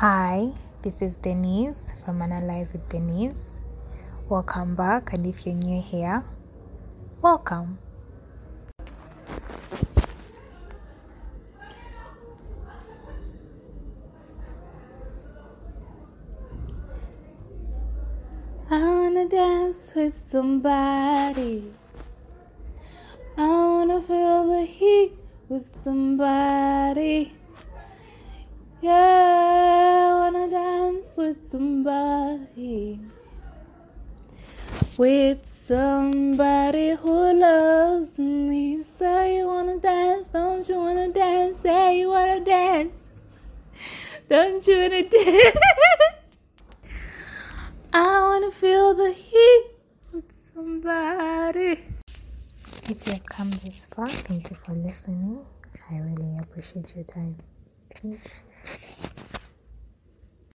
Hi, this is Denise from Analyze with Denise. Welcome back, and if you're new here, welcome. I wanna dance with somebody. I wanna feel the heat with somebody. Yeah, with somebody. With somebody who loves me. Say you wanna dance, don't you wanna dance? Say you wanna dance, don't you wanna dance? I wanna feel the heat with somebody. If you have come this far, thank you for listening. I really appreciate your time. Thank you.